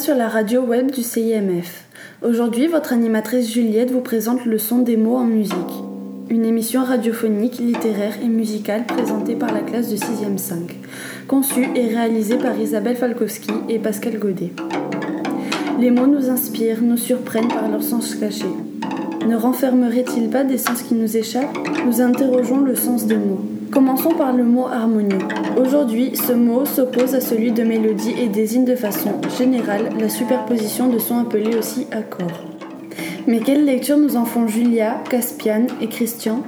sur la radio web du CIMF. Aujourd'hui, votre animatrice Juliette vous présente le son des mots en musique. Une émission radiophonique, littéraire et musicale présentée par la classe de 6e 5, conçue et réalisée par Isabelle Falkowski et Pascal Godet. Les mots nous inspirent, nous surprennent par leur sens caché. Ne renfermerait-il pas des sens qui nous échappent? Nous interrogeons le sens des mots. Commençons par le mot harmonieux. Aujourd'hui, ce mot s'oppose à celui de mélodie et désigne de façon générale la superposition de sons appelés aussi accords. Mais quelle lecture nous en font Julia, Caspian et Christian?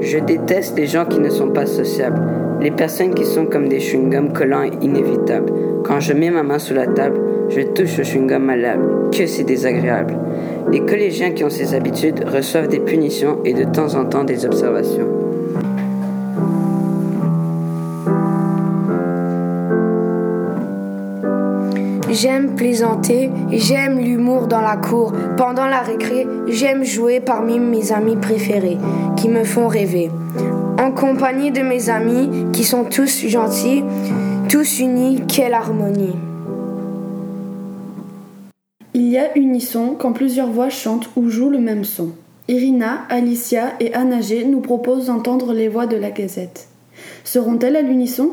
Je déteste les gens qui ne sont pas sociables, les personnes qui sont comme des chewing-gums collants et inévitables. Quand je mets ma main sous la table, je touche au chewing-gum malade. Que c'est désagréable. Les collégiens qui ont ces habitudes reçoivent des punitions et de temps en temps des observations. J'aime plaisanter, j'aime l'humour dans la cour. Pendant la récré, j'aime jouer parmi mes amis préférés, qui me font rêver. En compagnie de mes amis, qui sont tous gentils, tous unis, quelle harmonie. Il y a unisson quand plusieurs voix chantent ou jouent le même son. Irina, Alicia et Anna G nous proposent d'entendre les voix de la Gazette. Seront-elles à l'unisson?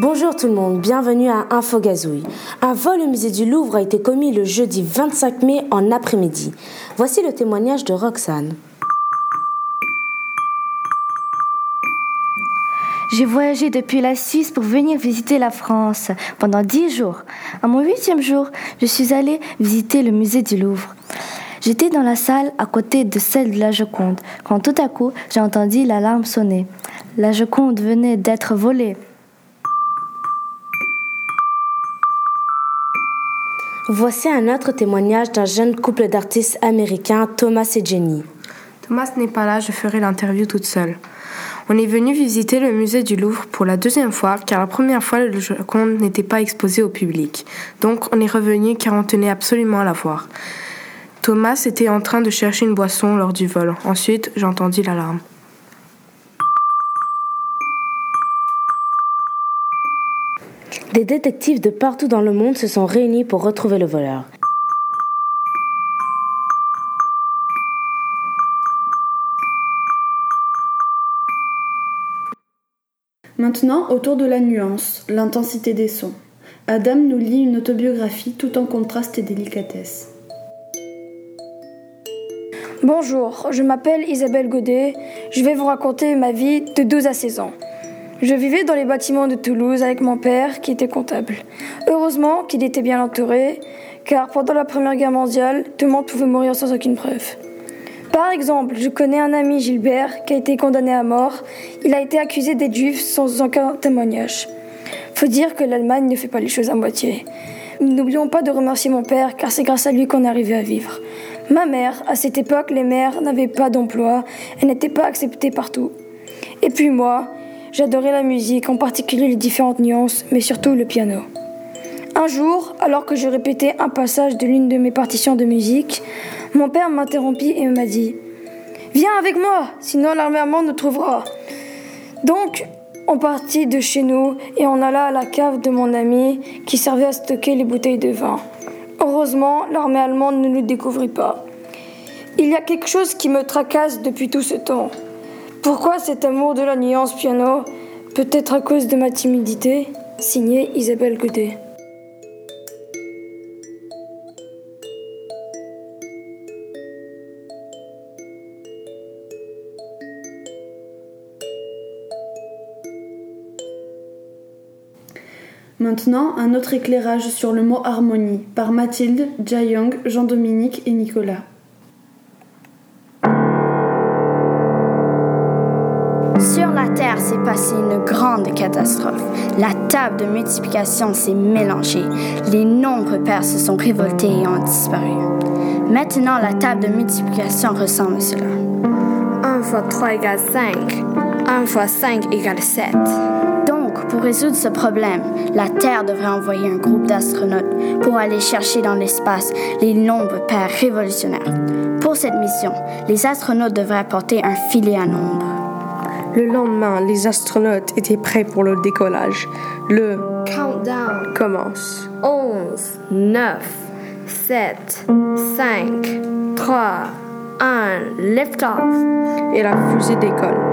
Bonjour tout le monde, bienvenue à Info Gazouille. Un vol au musée du Louvre a été commis le jeudi 25 mai en après-midi. Voici le témoignage de Roxane. J'ai voyagé depuis la Suisse pour venir visiter la France pendant dix jours. À mon huitième jour, je suis allée visiter le musée du Louvre. J'étais dans la salle à côté de celle de la Joconde quand tout à coup j'ai entendu l'alarme sonner. La Joconde venait d'être volée. Voici un autre témoignage d'un jeune couple d'artistes américains, Thomas et Jenny. Thomas n'est pas là, je ferai l'interview toute seule. On est venu visiter le musée du Louvre pour la deuxième fois, car la première fois, le Joconde n'était pas exposé au public. Donc, on est revenu car on tenait absolument à la voir. Thomas était en train de chercher une boisson lors du vol. Ensuite, j'entendis l'alarme. Des détectives de partout dans le monde se sont réunis pour retrouver le voleur. Maintenant, autour de la nuance, l'intensité des sons. Adam nous lit une autobiographie tout en contraste et délicatesse. Bonjour, je m'appelle Isabelle Godet. Je vais vous raconter ma vie de 12 à 16 ans. Je vivais dans les bâtiments de Toulouse avec mon père qui était comptable. Heureusement qu'il était bien entouré, car pendant la Première Guerre mondiale, tout le monde pouvait mourir sans aucune preuve. Par exemple, je connais un ami Gilbert qui a été condamné à mort. Il a été accusé d'être juif sans aucun témoignage. Faut dire que l'Allemagne ne fait pas les choses à moitié. N'oublions pas de remercier mon père car c'est grâce à lui qu'on est arrivé à vivre. Ma mère, à cette époque, les mères n'avaient pas d'emploi, elles n'étaient pas acceptées partout. Et puis moi, j'adorais la musique, en particulier les différentes nuances, mais surtout le piano. Un jour, alors que je répétais un passage de l'une de mes partitions de musique, mon père m'interrompit et m'a dit Viens avec moi, sinon l'armée allemande nous trouvera. Donc, on partit de chez nous et on alla à la cave de mon ami qui servait à stocker les bouteilles de vin. Heureusement, l'armée allemande ne nous découvrit pas. Il y a quelque chose qui me tracasse depuis tout ce temps. Pourquoi cet amour de la nuance piano Peut-être à cause de ma timidité Signé Isabelle Godet? Maintenant, un autre éclairage sur le mot harmonie par Mathilde, Jayong, Jean-Dominique et Nicolas. Sur la Terre s'est passée une grande catastrophe. La table de multiplication s'est mélangée. Les nombres pairs se sont révoltés et ont disparu. Maintenant, la table de multiplication ressemble à cela. 1 fois 3 égale 5. 1 fois 5 égale 7. Pour résoudre ce problème, la Terre devrait envoyer un groupe d'astronautes pour aller chercher dans l'espace les nombres pairs révolutionnaires. Pour cette mission, les astronautes devraient apporter un filet à nombres. Le lendemain, les astronautes étaient prêts pour le décollage. Le countdown commence. 11, 9, 7, 5, 3, 1, lift off. Et la fusée décolle.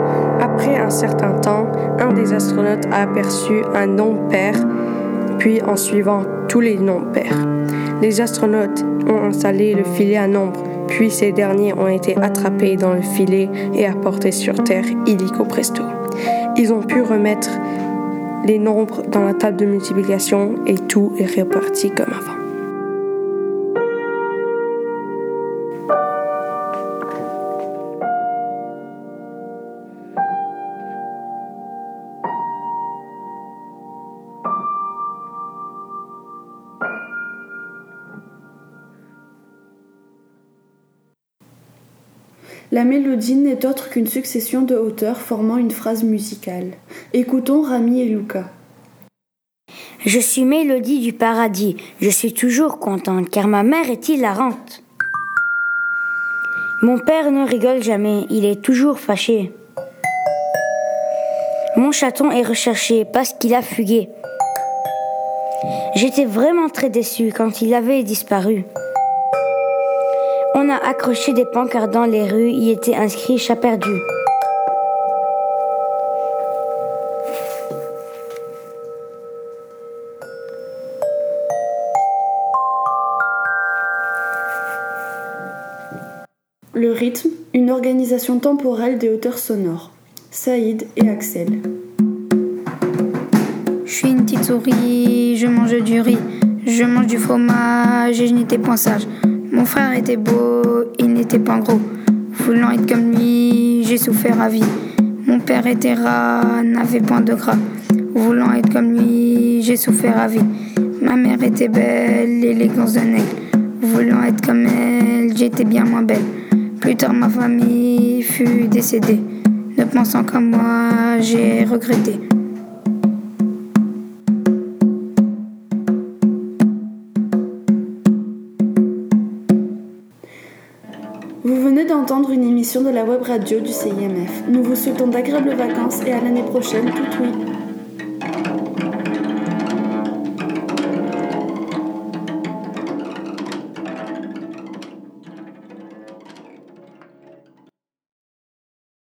Après un certain temps, un des astronautes a aperçu un nom pair, puis en suivant tous les noms pairs. Les astronautes ont installé le filet à nombre, puis ces derniers ont été attrapés dans le filet et apportés sur Terre illico presto. Ils ont pu remettre les nombres dans la table de multiplication et tout est reparti comme avant. La mélodie n'est autre qu'une succession de hauteurs formant une phrase musicale. Écoutons Rami et Luca. Je suis Mélodie du paradis. Je suis toujours contente car ma mère est hilarante. Mon père ne rigole jamais, il est toujours fâché. Mon chaton est recherché parce qu'il a fugué. J'étais vraiment très déçue quand il avait disparu. On a accroché des pancartes dans les rues, y était inscrit chat perdu. Le rythme, une organisation temporelle des hauteurs sonores. Saïd et Axel. Je suis une petite souris, je mange du riz, je mange du fromage et je n'étais point sage. Mon frère était beau, il n'était pas gros. Voulant être comme lui, j'ai souffert à vie. Mon père était rat, n'avait point de gras. Voulant être comme lui, j'ai souffert à vie. Ma mère était belle, l'élégance d'un aigle. Voulant être comme elle, j'étais bien moins belle. Plus tard, ma famille fut décédée. Ne pensant qu'à moi, j'ai regretté. D'entendre une émission de la web radio du CIMF. Nous vous souhaitons d'agréables vacances et à l'année prochaine, tout oui.